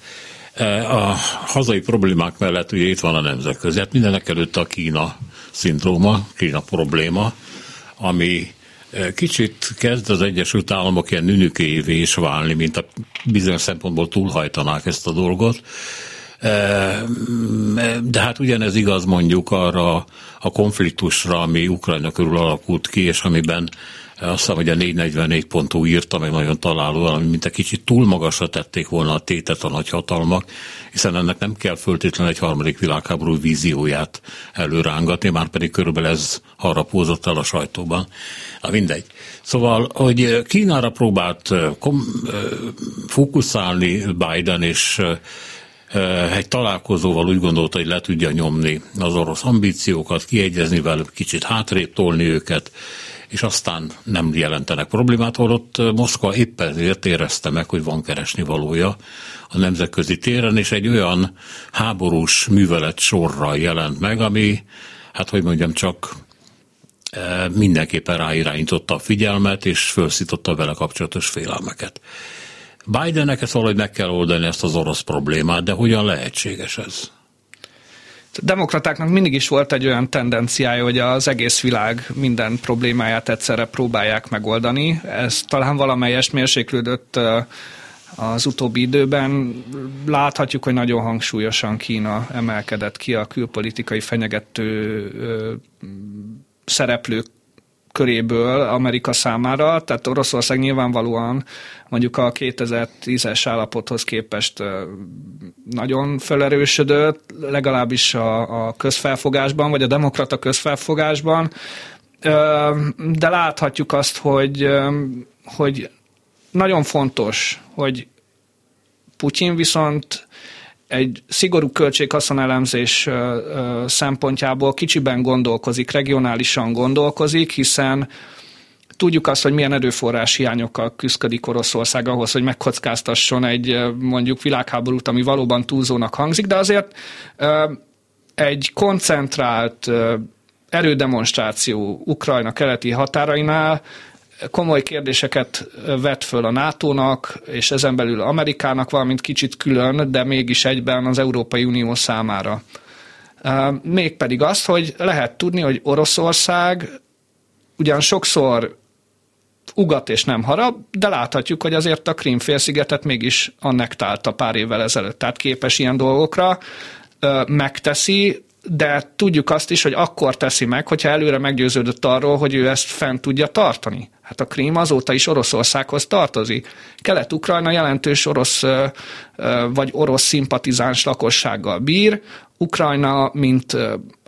a hazai problémák mellett ugye itt van a nemzetközi, hát mindenek előtt a Kína szindróma, Kína probléma, ami kicsit kezd az Egyesült Államok ilyen nünükévé is válni, mint a bizonyos szempontból túlhajtanák ezt a dolgot. De hát ugyanez igaz mondjuk arra a konfliktusra, ami Ukrajna körül alakult ki, és amiben azt hiszem, hogy a 444 pontú írta meg nagyon találó, ami mint egy kicsit túl magasra tették volna a tétet a nagyhatalmak, hiszen ennek nem kell föltétlenül egy harmadik világháború vízióját előrángatni, már pedig körülbelül ez harapózott el a sajtóban. Na mindegy. Szóval, hogy Kínára próbált kom- fókuszálni Biden, és egy találkozóval úgy gondolta, hogy le tudja nyomni az orosz ambíciókat, kiegyezni velük, kicsit hátrébb tolni őket, és aztán nem jelentenek problémát, holott Moszkva éppen ezért érezte meg, hogy van keresni valója a nemzetközi téren, és egy olyan háborús művelet sorra jelent meg, ami, hát hogy mondjam, csak mindenképpen ráirányította a figyelmet, és felszította vele kapcsolatos félelmeket. Bidennek ezt valahogy meg kell oldani ezt az orosz problémát, de hogyan lehetséges ez? A demokratáknak mindig is volt egy olyan tendenciája, hogy az egész világ minden problémáját egyszerre próbálják megoldani. Ez talán valamelyest mérséklődött az utóbbi időben. Láthatjuk, hogy nagyon hangsúlyosan Kína emelkedett ki a külpolitikai fenyegető szereplők köréből Amerika számára, tehát Oroszország nyilvánvalóan mondjuk a 2010-es állapothoz képest nagyon felerősödött, legalábbis a, a közfelfogásban, vagy a demokrata közfelfogásban, de láthatjuk azt, hogy, hogy nagyon fontos, hogy Putyin viszont egy szigorú költséghaszonelemzés szempontjából kicsiben gondolkozik, regionálisan gondolkozik, hiszen tudjuk azt, hogy milyen erőforrás hiányokkal küzdik Oroszország ahhoz, hogy megkockáztasson egy mondjuk világháborút, ami valóban túlzónak hangzik, de azért egy koncentrált erődemonstráció Ukrajna keleti határainál komoly kérdéseket vet föl a NATO-nak, és ezen belül Amerikának, valamint kicsit külön, de mégis egyben az Európai Unió számára. Mégpedig azt, hogy lehet tudni, hogy Oroszország ugyan sokszor ugat és nem harab, de láthatjuk, hogy azért a Krímfélszigetet mégis annektálta pár évvel ezelőtt, tehát képes ilyen dolgokra, megteszi, de tudjuk azt is, hogy akkor teszi meg, hogyha előre meggyőződött arról, hogy ő ezt fent tudja tartani. Hát a Krím azóta is Oroszországhoz tartozik. Kelet-Ukrajna jelentős orosz vagy orosz szimpatizáns lakossággal bír. Ukrajna, mint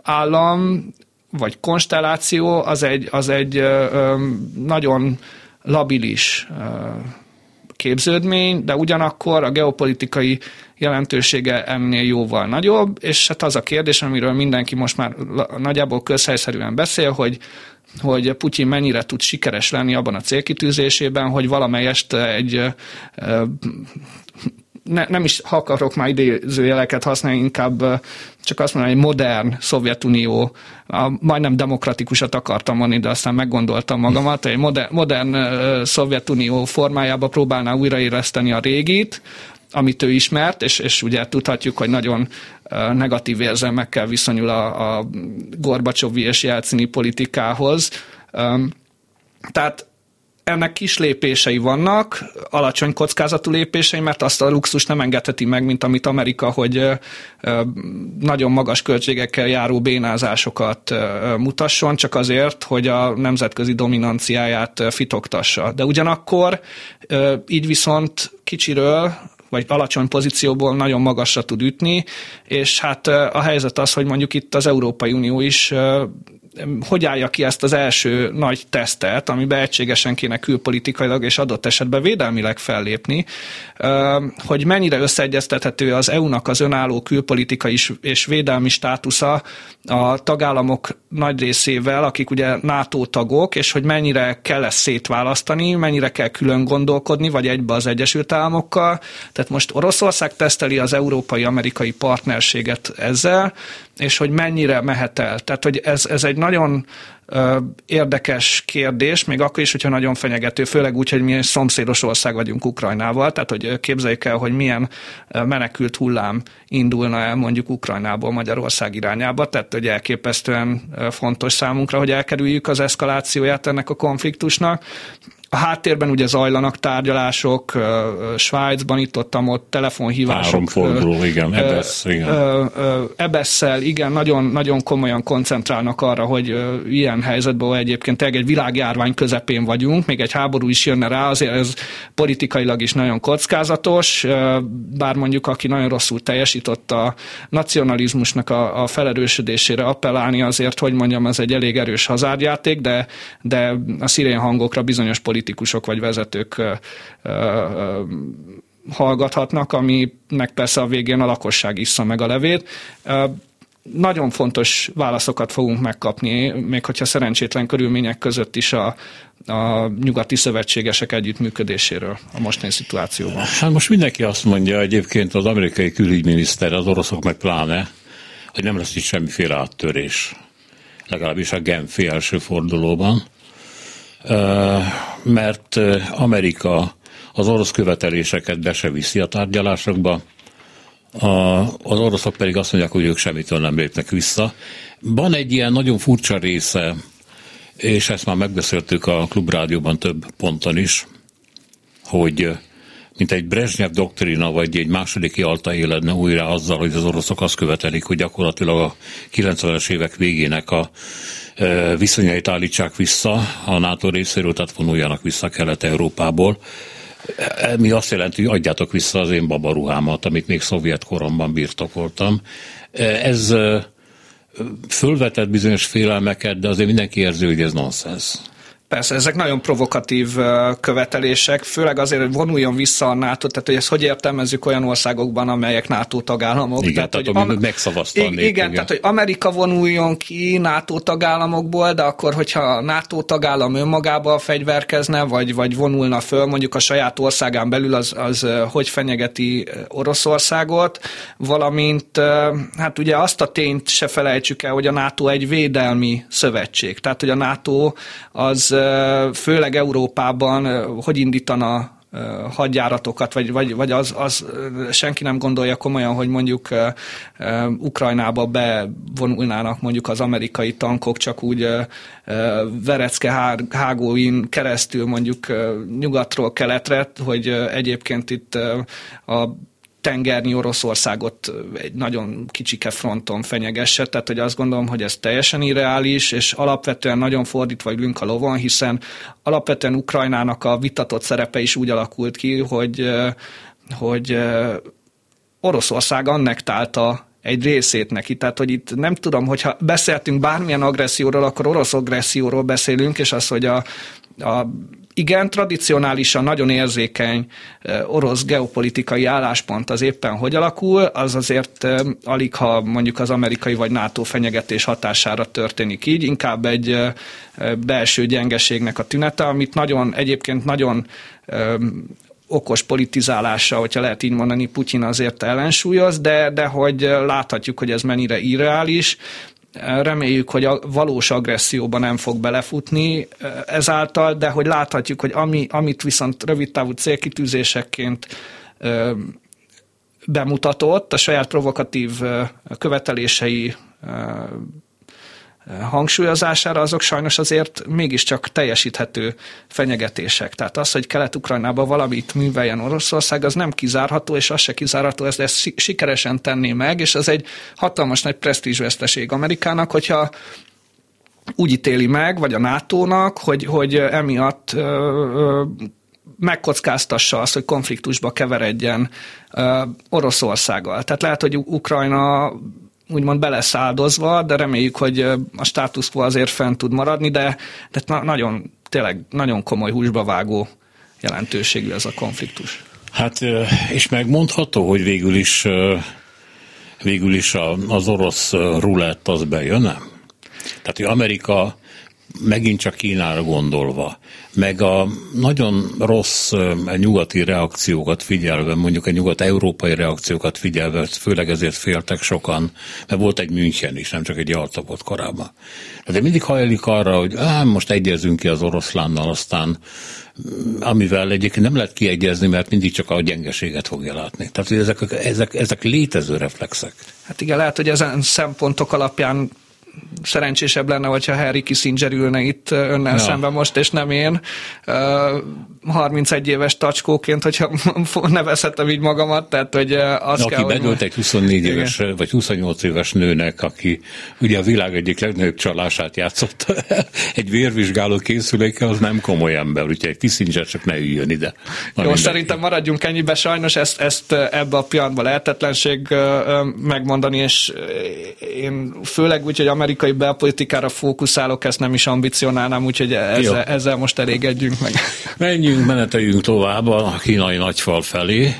állam vagy konstelláció, az egy, az egy nagyon labilis képződmény, de ugyanakkor a geopolitikai jelentősége ennél jóval nagyobb, és hát az a kérdés, amiről mindenki most már nagyjából közhelyszerűen beszél, hogy hogy Putyin mennyire tud sikeres lenni abban a célkitűzésében, hogy valamelyest egy ne, nem is akarok már idézőjeleket használni, inkább csak azt mondani, hogy modern Szovjetunió, a, majdnem demokratikusat akartam mondani, de aztán meggondoltam magamat, egy modern, modern Szovjetunió formájába próbálná újraéleszteni a régit, amit ő ismert, és, és ugye tudhatjuk, hogy nagyon negatív érzelmekkel viszonyul a, a Gorbacsovi és Jelcini politikához. Tehát ennek kis lépései vannak, alacsony kockázatú lépései, mert azt a luxus nem engedheti meg, mint amit Amerika, hogy nagyon magas költségekkel járó bénázásokat mutasson, csak azért, hogy a nemzetközi dominanciáját fitoktassa. De ugyanakkor így viszont kicsiről vagy alacsony pozícióból nagyon magasra tud ütni, és hát a helyzet az, hogy mondjuk itt az Európai Unió is hogy állja ki ezt az első nagy tesztet, amiben egységesen kéne külpolitikailag és adott esetben védelmileg fellépni, hogy mennyire összeegyeztethető az EU-nak az önálló külpolitikai és védelmi státusza a tagállamok nagy részével, akik ugye NATO tagok, és hogy mennyire kell ezt szétválasztani, mennyire kell külön gondolkodni, vagy egybe az Egyesült Államokkal. Tehát most Oroszország teszteli az európai-amerikai partnerséget ezzel, és hogy mennyire mehet el. Tehát, hogy ez, ez egy nagyon érdekes kérdés, még akkor is, hogyha nagyon fenyegető, főleg úgy, hogy mi egy szomszédos ország vagyunk Ukrajnával, tehát hogy képzeljük el, hogy milyen menekült hullám indulna el mondjuk Ukrajnából Magyarország irányába, tehát hogy elképesztően fontos számunkra, hogy elkerüljük az eszkalációját ennek a konfliktusnak, a háttérben ugye zajlanak tárgyalások, Svájcban itt ott, ott telefonhívások. Három forduló, igen, Ebesz, igen. Ebesszel, igen, nagyon, nagyon komolyan koncentrálnak arra, hogy ilyen helyzetben egyébként egy világjárvány közepén vagyunk, még egy háború is jönne rá, azért ez politikailag is nagyon kockázatos, bár mondjuk aki nagyon rosszul teljesített a nacionalizmusnak a, a felerősödésére appellálni azért, hogy mondjam, ez egy elég erős hazárjáték, de, de a szirén hangokra bizonyos politikai politikusok vagy vezetők hallgathatnak, aminek persze a végén a lakosság issza meg a levét. Nagyon fontos válaszokat fogunk megkapni, még hogyha szerencsétlen körülmények között is a, a nyugati szövetségesek együttműködéséről a mostani szituációban. Hát most mindenki azt mondja, egyébként az amerikai külügyminiszter, az oroszok meg pláne, hogy nem lesz itt semmiféle áttörés. Legalábbis a Genfi első fordulóban mert Amerika az orosz követeléseket be se viszi a tárgyalásokba, a, az oroszok pedig azt mondják, hogy ők semmitől nem lépnek vissza. Van egy ilyen nagyon furcsa része, és ezt már megbeszéltük a klubrádióban több ponton is, hogy mint egy Brezsnyev doktrina, vagy egy második Jalta éledne újra azzal, hogy az oroszok azt követelik, hogy gyakorlatilag a 90-es évek végének a viszonyait állítsák vissza a NATO részéről, tehát vonuljanak vissza Kelet-Európából. Mi azt jelenti, hogy adjátok vissza az én babaruhámat, amit még szovjet koromban birtokoltam. Ez fölvetett bizonyos félelmeket, de azért mindenki érzi, hogy ez nonsens. Persze, ezek nagyon provokatív követelések, főleg azért, hogy vonuljon vissza a NATO, tehát hogy ezt hogy értelmezzük olyan országokban, amelyek NATO tagállamok. Igen, tehát, tehát hogy am- megszavazta igen, igen, tehát hogy Amerika vonuljon ki NATO tagállamokból, de akkor, hogyha a NATO tagállam önmagába fegyverkezne, vagy, vagy vonulna föl mondjuk a saját országán belül, az, az hogy fenyegeti Oroszországot, valamint hát ugye azt a tényt se felejtsük el, hogy a NATO egy védelmi szövetség. Tehát, hogy a NATO az főleg Európában hogy indítana hadjáratokat, vagy, vagy, vagy az, az senki nem gondolja komolyan, hogy mondjuk uh, Ukrajnába bevonulnának mondjuk az amerikai tankok, csak úgy uh, Verecke hágóin keresztül mondjuk nyugatról keletre, hogy egyébként itt a tengernyi Oroszországot egy nagyon kicsike fronton fenyegesse, tehát hogy azt gondolom, hogy ez teljesen irreális, és alapvetően nagyon fordítva ülünk a lovon, hiszen alapvetően Ukrajnának a vitatott szerepe is úgy alakult ki, hogy, hogy Oroszország annektálta egy részét neki. Tehát, hogy itt nem tudom, hogyha beszéltünk bármilyen agresszióról, akkor orosz agresszióról beszélünk, és az, hogy a, a igen, tradicionálisan nagyon érzékeny orosz geopolitikai álláspont az éppen hogy alakul, az azért alig, ha mondjuk az amerikai vagy NATO fenyegetés hatására történik így, inkább egy belső gyengeségnek a tünete, amit nagyon, egyébként nagyon okos politizálása, hogyha lehet így mondani, Putyin azért ellensúlyoz, de, de hogy láthatjuk, hogy ez mennyire irreális, Reméljük, hogy a valós agresszióba nem fog belefutni ezáltal, de hogy láthatjuk, hogy ami, amit viszont rövidtávú célkitűzésekként bemutatott, a saját provokatív követelései hangsúlyozására, azok sajnos azért mégiscsak teljesíthető fenyegetések. Tehát az, hogy Kelet-Ukrajnában valamit műveljen Oroszország, az nem kizárható, és az se kizárható, ezt, ezt sikeresen tenné meg, és az egy hatalmas nagy presztízsveszteség Amerikának, hogyha úgy ítéli meg, vagy a NATO-nak, hogy, hogy emiatt ö, ö, megkockáztassa azt, hogy konfliktusba keveredjen ö, Oroszországgal. Tehát lehet, hogy Ukrajna úgymond be lesz áldozva, de reméljük, hogy a status quo azért fent tud maradni, de, de na- nagyon, tényleg nagyon komoly húsba vágó jelentőségű ez a konfliktus. Hát, és megmondható, hogy végül is, végül is az orosz rulett az bejön, nem? Tehát, hogy Amerika megint csak Kínára gondolva, meg a nagyon rossz nyugati reakciókat figyelve, mondjuk a nyugat-európai reakciókat figyelve, főleg ezért féltek sokan, mert volt egy München is, nem csak egy Jalta volt korábban. De mindig hajlik arra, hogy á, most egyezünk ki az oroszlánnal, aztán mm, amivel egyébként nem lehet kiegyezni, mert mindig csak a gyengeséget fogja látni. Tehát hogy ezek, ezek, ezek létező reflexek. Hát igen, lehet, hogy ezen szempontok alapján szerencsésebb lenne, hogyha Harry Kissinger ülne itt önnel ja. szemben most, és nem én. 31 éves tacskóként, hogyha nevezhetem így magamat, tehát hogy az Aki kell, bedőlt egy 24 igen. éves, vagy 28 éves nőnek, aki ugye a világ egyik legnagyobb csalását játszott egy vérvizsgáló készüléke, az nem komoly ember, úgyhogy Kissinger csak ne üljön ide. Jó, minden. szerintem maradjunk ennyibe, sajnos ezt, ezt ebbe a pillanatban lehetetlenség megmondani, és én főleg úgy, hogy amerikai belpolitikára fókuszálok, ezt nem is ambicionálnám, úgyhogy ezzel, ezzel most elégedjünk meg. Menjünk, meneteljünk tovább a kínai nagyfal felé,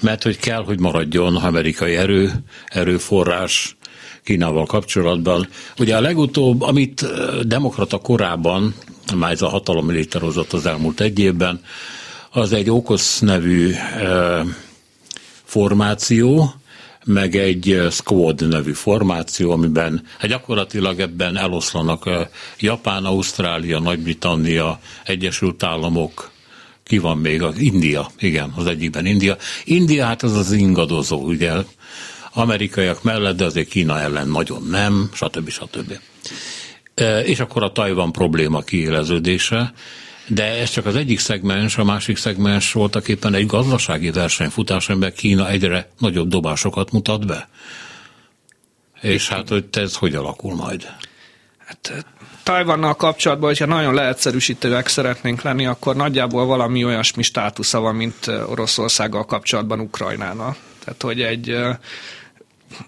mert hogy kell, hogy maradjon amerikai erő, erőforrás Kínával kapcsolatban. Ugye a legutóbb, amit demokrata korában, már ez a hatalom létrehozott az elmúlt egy évben, az egy Okosz nevű formáció, meg egy Squad nevű formáció, amiben hát gyakorlatilag ebben eloszlanak Japán, Ausztrália, Nagy-Britannia, Egyesült Államok, ki van még? Az India, igen, az egyikben India. India hát az az ingadozó, ugye, amerikaiak mellett, de azért Kína ellen nagyon nem, stb. stb. És akkor a Tajvan probléma kiéleződése, de ez csak az egyik szegmens, a másik szegmens voltak éppen egy gazdasági versenyfutás, amiben Kína egyre nagyobb dobásokat mutat be. És hát, hogy ez hogy alakul majd? Hát Tajvannal kapcsolatban, hogyha nagyon leegyszerűsítőek szeretnénk lenni, akkor nagyjából valami olyasmi státusza van, mint Oroszországgal kapcsolatban Ukrajnának. Tehát, hogy egy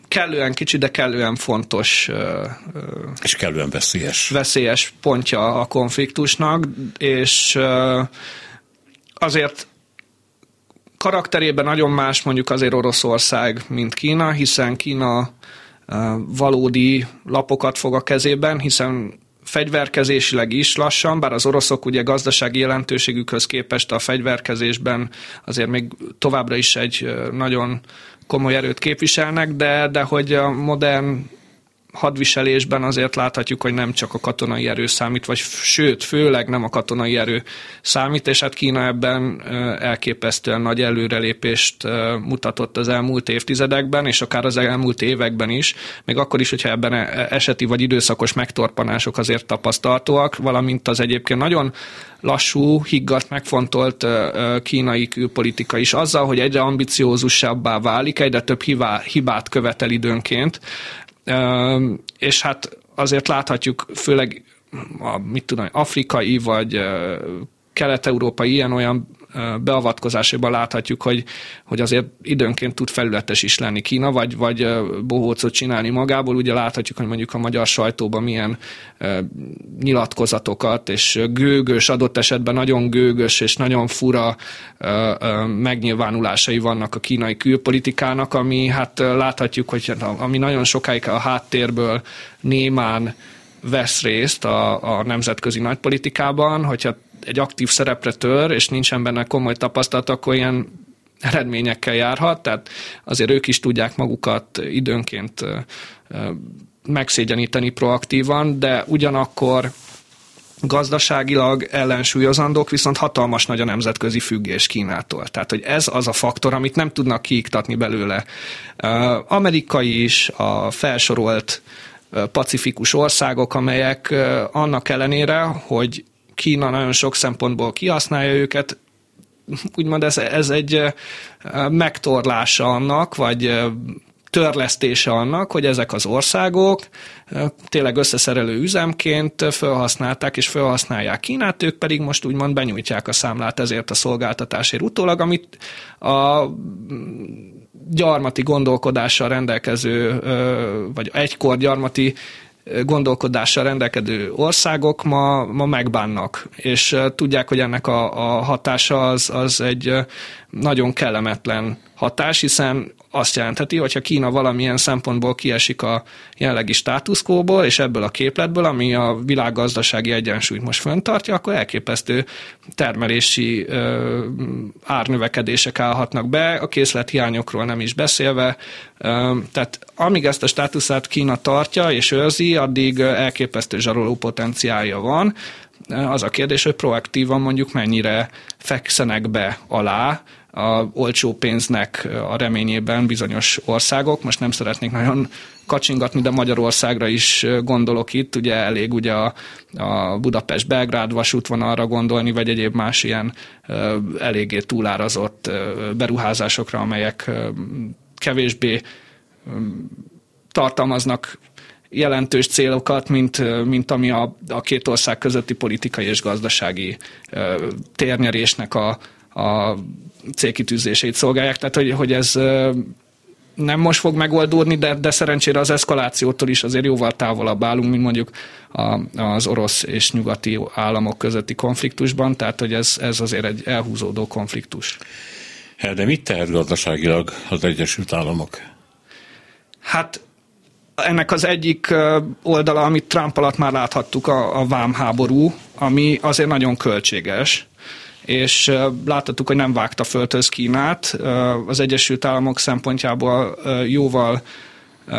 kellően kicsi, de kellően fontos. És kellően veszélyes. Veszélyes pontja a konfliktusnak, és azért karakterében nagyon más mondjuk azért Oroszország, mint Kína, hiszen Kína valódi lapokat fog a kezében, hiszen fegyverkezésileg is lassan, bár az oroszok ugye gazdasági jelentőségükhöz képest a fegyverkezésben azért még továbbra is egy nagyon komoly erőt képviselnek, de, de hogy a modern hadviselésben azért láthatjuk, hogy nem csak a katonai erő számít, vagy sőt, főleg nem a katonai erő számít, és hát Kína ebben elképesztően nagy előrelépést mutatott az elmúlt évtizedekben, és akár az elmúlt években is, még akkor is, hogyha ebben e, eseti vagy időszakos megtorpanások azért tapasztaltóak, valamint az egyébként nagyon lassú, higgadt, megfontolt kínai külpolitika is azzal, hogy egyre ambiciózusabbá válik, egyre több hibát követel időnként, és hát azért láthatjuk, főleg a, mit tudom, afrikai vagy kelet-európai ilyen-olyan beavatkozásaiban láthatjuk, hogy, hogy azért időnként tud felületes is lenni Kína, vagy, vagy bohócot csinálni magából. Ugye láthatjuk, hogy mondjuk a magyar sajtóban milyen nyilatkozatokat, és gőgös, adott esetben nagyon gőgös és nagyon fura megnyilvánulásai vannak a kínai külpolitikának, ami hát láthatjuk, hogy ami nagyon sokáig a háttérből némán vesz részt a, a nemzetközi nagypolitikában, hogyha egy aktív szerepre tör, és nincsen benne komoly tapasztalat, akkor ilyen eredményekkel járhat, tehát azért ők is tudják magukat időnként megszégyeníteni proaktívan, de ugyanakkor gazdaságilag ellensúlyozandók, viszont hatalmas nagy a nemzetközi függés Kínától. Tehát, hogy ez az a faktor, amit nem tudnak kiiktatni belőle. Amerika is, a felsorolt pacifikus országok, amelyek annak ellenére, hogy Kína nagyon sok szempontból kihasználja őket, úgymond ez, ez egy megtorlása annak, vagy törlesztése annak, hogy ezek az országok tényleg összeszerelő üzemként felhasználták és felhasználják Kínát, ők pedig most úgymond benyújtják a számlát ezért a szolgáltatásért utólag, amit a gyarmati gondolkodással rendelkező, vagy egykor gyarmati gondolkodással rendelkedő országok ma, ma megbánnak, és tudják, hogy ennek a, a hatása az, az egy nagyon kellemetlen hatás, hiszen azt jelentheti, hogyha Kína valamilyen szempontból kiesik a jelenlegi státuszkóból, és ebből a képletből, ami a világgazdasági egyensúlyt most föntartja, akkor elképesztő termelési ö, árnövekedések állhatnak be, a készlethiányokról nem is beszélve. Ö, tehát amíg ezt a státuszát Kína tartja és őrzi, addig elképesztő zsaroló potenciálja van. Az a kérdés, hogy proaktívan mondjuk mennyire fekszenek be alá, a olcsó pénznek a reményében bizonyos országok. Most nem szeretnék nagyon kacsingatni, de Magyarországra is gondolok itt, ugye elég ugye a, a Budapest-Belgrád vasútvonalra gondolni, vagy egyéb más ilyen eléggé túlárazott beruházásokra, amelyek kevésbé tartalmaznak jelentős célokat, mint, mint ami a, a két ország közötti politikai és gazdasági térnyerésnek a, a célkitűzését szolgálják, tehát hogy, hogy ez nem most fog megoldódni, de, de szerencsére az eszkalációtól is azért jóval távolabb állunk, mint mondjuk a, az orosz és nyugati államok közötti konfliktusban, tehát hogy ez, ez azért egy elhúzódó konfliktus. De mit tehet gazdaságilag az Egyesült Államok? Hát ennek az egyik oldala, amit Trump alatt már láthattuk, a, a vámháború, ami azért nagyon költséges és láthattuk, hogy nem vágta földhöz Kínát. Az Egyesült Államok szempontjából jóval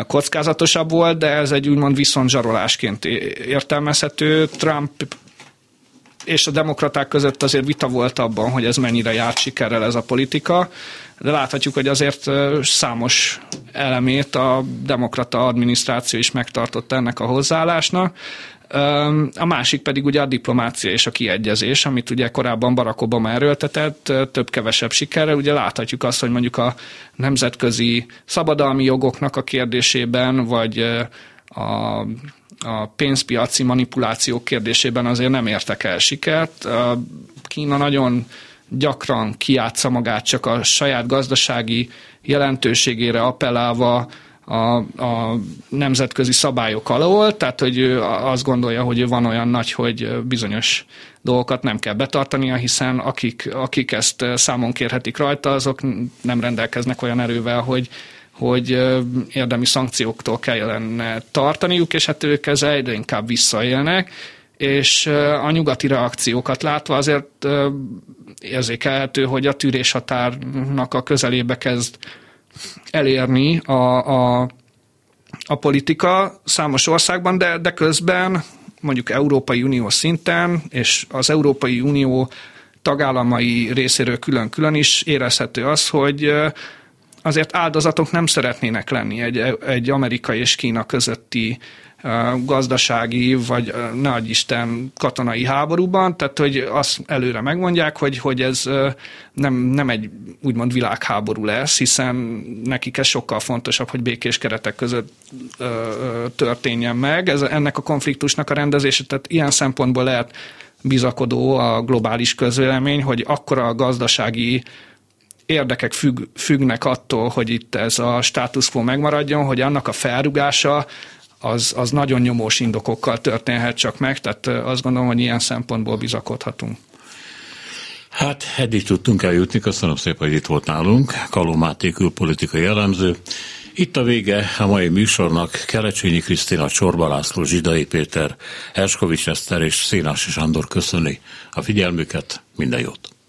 kockázatosabb volt, de ez egy úgymond viszontzsarolásként értelmezhető. Trump és a demokraták között azért vita volt abban, hogy ez mennyire járt sikerrel ez a politika, de láthatjuk, hogy azért számos elemét a demokrata adminisztráció is megtartotta ennek a hozzáállásnak. A másik pedig ugye a diplomácia és a kiegyezés, amit ugye korábban Barack Obama erőltetett, több-kevesebb sikerrel. Ugye láthatjuk azt, hogy mondjuk a nemzetközi szabadalmi jogoknak a kérdésében, vagy a, a pénzpiaci manipulációk kérdésében azért nem értek el sikert. Kína nagyon gyakran kiátsza magát csak a saját gazdasági jelentőségére appellálva, a, a nemzetközi szabályok alól, tehát hogy ő azt gondolja, hogy van olyan nagy, hogy bizonyos dolgokat nem kell betartania, hiszen akik, akik ezt számon kérhetik rajta, azok nem rendelkeznek olyan erővel, hogy, hogy érdemi szankcióktól kellene tartaniuk, és hát ők ezzel egyre inkább visszaélnek, és a nyugati reakciókat látva azért érzékelhető, hogy a tűréshatárnak a közelébe kezd elérni a, a, a politika számos országban, de, de közben mondjuk Európai Unió szinten, és az Európai Unió tagállamai részéről külön-külön is érezhető az, hogy azért áldozatok nem szeretnének lenni egy, egy Amerika és Kína közötti gazdasági, vagy adj Isten katonai háborúban, tehát hogy azt előre megmondják, hogy, hogy ez nem, nem egy úgymond világháború lesz, hiszen nekik ez sokkal fontosabb, hogy békés keretek között történjen meg. Ez, ennek a konfliktusnak a rendezése, tehát ilyen szempontból lehet bizakodó a globális közvélemény, hogy akkora a gazdasági érdekek függ, függnek attól, hogy itt ez a status quo megmaradjon, hogy annak a felrugása az, az nagyon nyomós indokokkal történhet csak meg, tehát azt gondolom, hogy ilyen szempontból bizakodhatunk. Hát eddig tudtunk eljutni, köszönöm szépen, hogy itt volt nálunk, Kalomáté külpolitikai jellemző. Itt a vége a mai műsornak Kelecsényi Krisztina, Csorba László, Zsidai Péter, Erskovics Eszter és Szénási Sándor köszöni a figyelmüket, minden jót!